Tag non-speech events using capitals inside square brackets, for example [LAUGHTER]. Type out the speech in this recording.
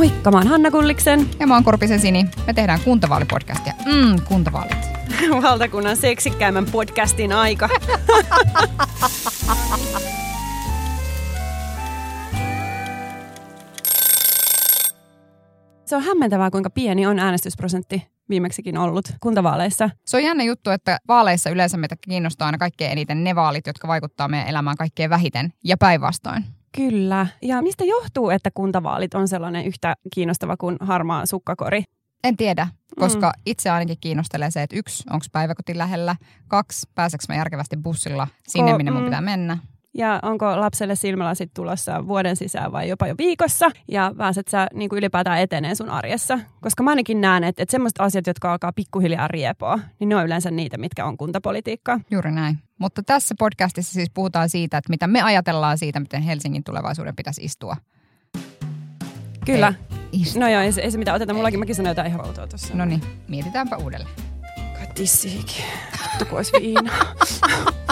Moikka, mä oon Hanna Kulliksen. Ja mä oon Korpisen Sini. Me tehdään kuntavaalipodcastia. Mmm, kuntavaalit. [LAUGHS] Valtakunnan seksikkäimmän podcastin aika. [LAUGHS] Se on hämmentävää, kuinka pieni on äänestysprosentti viimeksikin ollut kuntavaaleissa. Se on jännä juttu, että vaaleissa yleensä meitä kiinnostaa aina kaikkein eniten ne vaalit, jotka vaikuttaa meidän elämään kaikkein vähiten ja päinvastoin. Kyllä. Ja mistä johtuu, että kuntavaalit on sellainen yhtä kiinnostava kuin harmaa sukkakori? En tiedä, koska mm. itse ainakin kiinnostelee se, että yksi, onko päiväkoti lähellä, kaksi, pääseekö mä järkevästi bussilla sinne, Ko, minne mun mm. pitää mennä. Ja onko lapselle silmälasit tulossa vuoden sisään vai jopa jo viikossa? Ja pääset sä niin kuin ylipäätään etenee sun arjessa? Koska mä ainakin näen, että, että semmoiset asiat, jotka alkaa pikkuhiljaa riepoa, niin ne on yleensä niitä, mitkä on kuntapolitiikkaa. Juuri näin. Mutta tässä podcastissa siis puhutaan siitä, että mitä me ajatellaan siitä, miten Helsingin tulevaisuuden pitäisi istua. Kyllä. Ei, no joo, ei se, ei se mitään. Otetaan mullakin, mäkin sanoin jotain ihan outoa tuossa. No niin, mietitäänpä uudelleen. Tissihikin. Ottu pois viinaa. [LAUGHS]